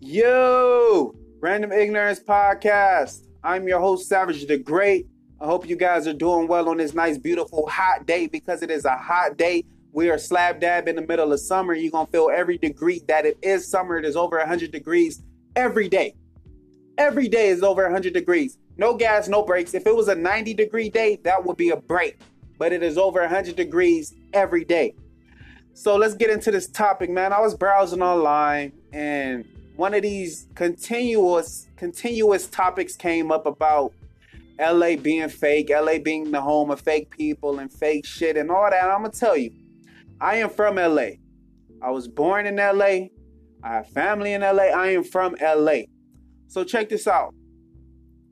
Yo, Random Ignorance Podcast. I'm your host, Savage the Great. I hope you guys are doing well on this nice, beautiful, hot day because it is a hot day. We are slab dab in the middle of summer. You're going to feel every degree that it is summer. It is over 100 degrees every day. Every day is over 100 degrees. No gas, no breaks. If it was a 90 degree day, that would be a break. But it is over 100 degrees every day. So let's get into this topic, man. I was browsing online and one of these continuous continuous topics came up about LA being fake, LA being the home of fake people and fake shit and all that. I'm gonna tell you, I am from LA. I was born in LA. I have family in LA. I am from LA. So check this out.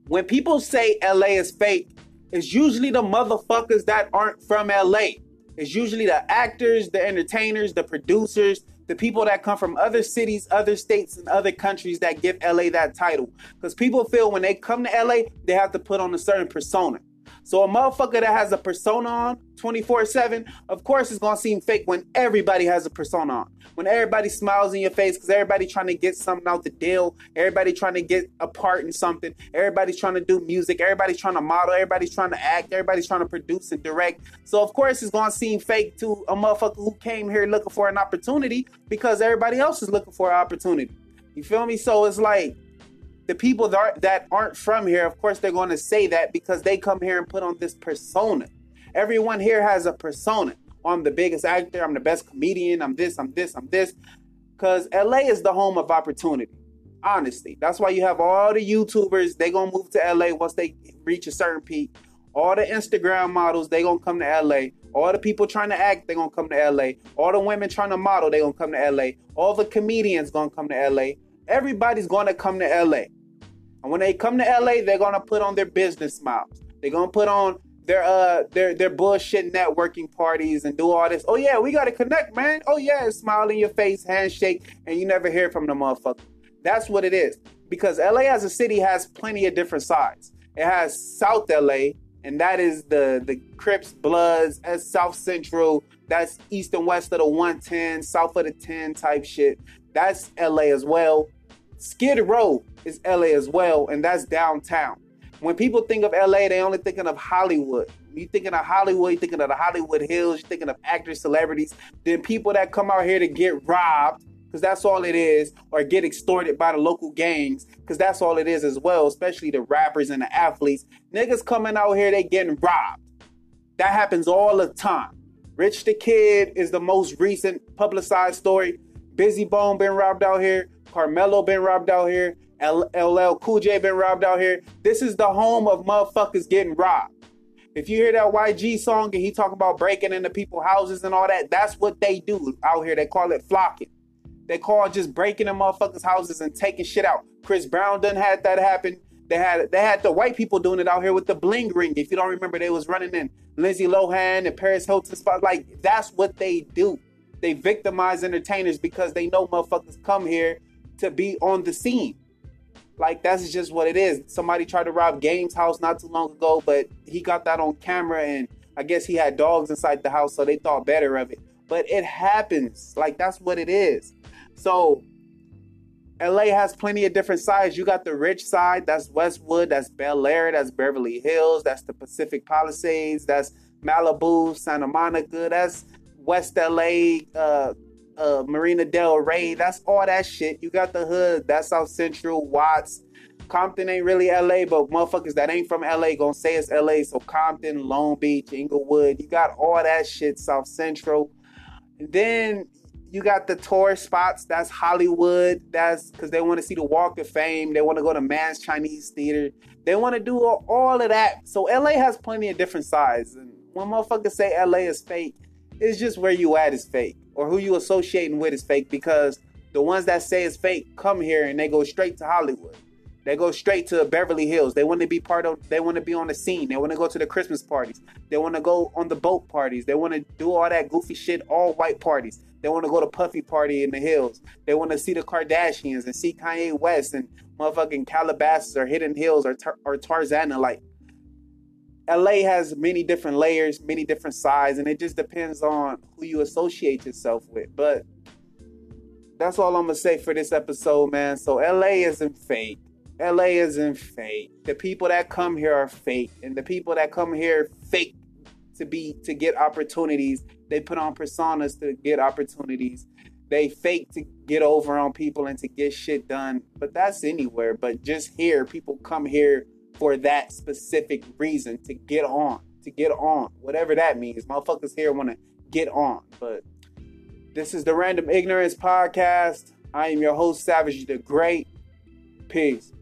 When people say LA is fake, it's usually the motherfuckers that aren't from LA. It's usually the actors, the entertainers, the producers, the people that come from other cities, other states, and other countries that give LA that title. Because people feel when they come to LA, they have to put on a certain persona. So a motherfucker that has a persona on 24-7, of course it's gonna seem fake when everybody has a persona on. When everybody smiles in your face because everybody trying to get something out the deal, everybody trying to get a part in something, everybody's trying to do music, everybody's trying to model, everybody's trying to act, everybody's trying to produce and direct. So of course it's gonna seem fake to a motherfucker who came here looking for an opportunity because everybody else is looking for an opportunity. You feel me? So it's like the people that, are, that aren't from here, of course, they're going to say that because they come here and put on this persona. Everyone here has a persona. I'm the biggest actor. I'm the best comedian. I'm this. I'm this. I'm this. Because LA is the home of opportunity. Honestly, that's why you have all the YouTubers. They gonna move to LA once they reach a certain peak. All the Instagram models, they gonna come to LA. All the people trying to act, they gonna come to LA. All the women trying to model, they gonna come to LA. All the comedians gonna come to LA. Everybody's gonna come to LA. And when they come to LA, they're gonna put on their business smiles. They're gonna put on their uh their their bullshit networking parties and do all this. Oh yeah, we gotta connect, man. Oh yeah, smile in your face, handshake, and you never hear from the motherfucker. That's what it is. Because LA as a city has plenty of different sides. It has South LA, and that is the the Crips, Bloods, as South Central. That's east and west of the 110, south of the 10 type shit. That's LA as well. Skid Row is LA as well, and that's downtown. When people think of LA, they only thinking of Hollywood. You thinking of Hollywood, you thinking of the Hollywood Hills, you thinking of actors, celebrities, then people that come out here to get robbed, because that's all it is, or get extorted by the local gangs, because that's all it is as well, especially the rappers and the athletes. Niggas coming out here, they getting robbed. That happens all the time. Rich the Kid is the most recent publicized story. Bizzy Bone been robbed out here. Carmelo been robbed out here. LL Cool J been robbed out here. This is the home of motherfuckers getting robbed. If you hear that YG song and he talk about breaking into people's houses and all that, that's what they do out here. They call it flocking. They call just breaking in motherfuckers' houses and taking shit out. Chris Brown done had that happen. They had they had the white people doing it out here with the bling ring. If you don't remember, they was running in Lindsay Lohan and Paris Hilton spot. Like that's what they do. They victimize entertainers because they know motherfuckers come here to be on the scene. Like that's just what it is. Somebody tried to rob Game's house not too long ago, but he got that on camera and I guess he had dogs inside the house, so they thought better of it. But it happens. Like that's what it is. So LA has plenty of different sides. You got the rich side, that's Westwood, that's Bel Air, that's Beverly Hills, that's the Pacific Palisades, that's Malibu, Santa Monica, that's West LA, uh, uh, Marina Del Rey. That's all that shit. You got the hood. That's South Central, Watts. Compton ain't really LA, but motherfuckers that ain't from LA gonna say it's LA. So Compton, Long Beach, Inglewood. You got all that shit, South Central. Then you got the tourist spots. That's Hollywood. That's because they want to see the Walk of Fame. They want to go to Mann's Chinese Theater. They want to do all of that. So LA has plenty of different sides. And when motherfuckers say LA is fake, it's just where you at is fake or who you associating with is fake because the ones that say it's fake come here and they go straight to Hollywood. They go straight to Beverly Hills. They want to be part of they want to be on the scene. They want to go to the Christmas parties. They want to go on the boat parties. They want to do all that goofy shit, all white parties. They want to go to Puffy party in the hills. They want to see the Kardashians and see Kanye West and motherfucking Calabasas or Hidden Hills or, Tar- or Tarzana. Like LA has many different layers, many different sides, and it just depends on who you associate yourself with. But that's all I'm gonna say for this episode, man. So LA isn't fake. LA isn't fake. The people that come here are fake, and the people that come here fake to be to get opportunities. They put on personas to get opportunities. They fake to get over on people and to get shit done. But that's anywhere. But just here, people come here for that specific reason to get on, to get on, whatever that means. Motherfuckers here want to get on. But this is the Random Ignorance Podcast. I am your host, Savage the Great. Peace.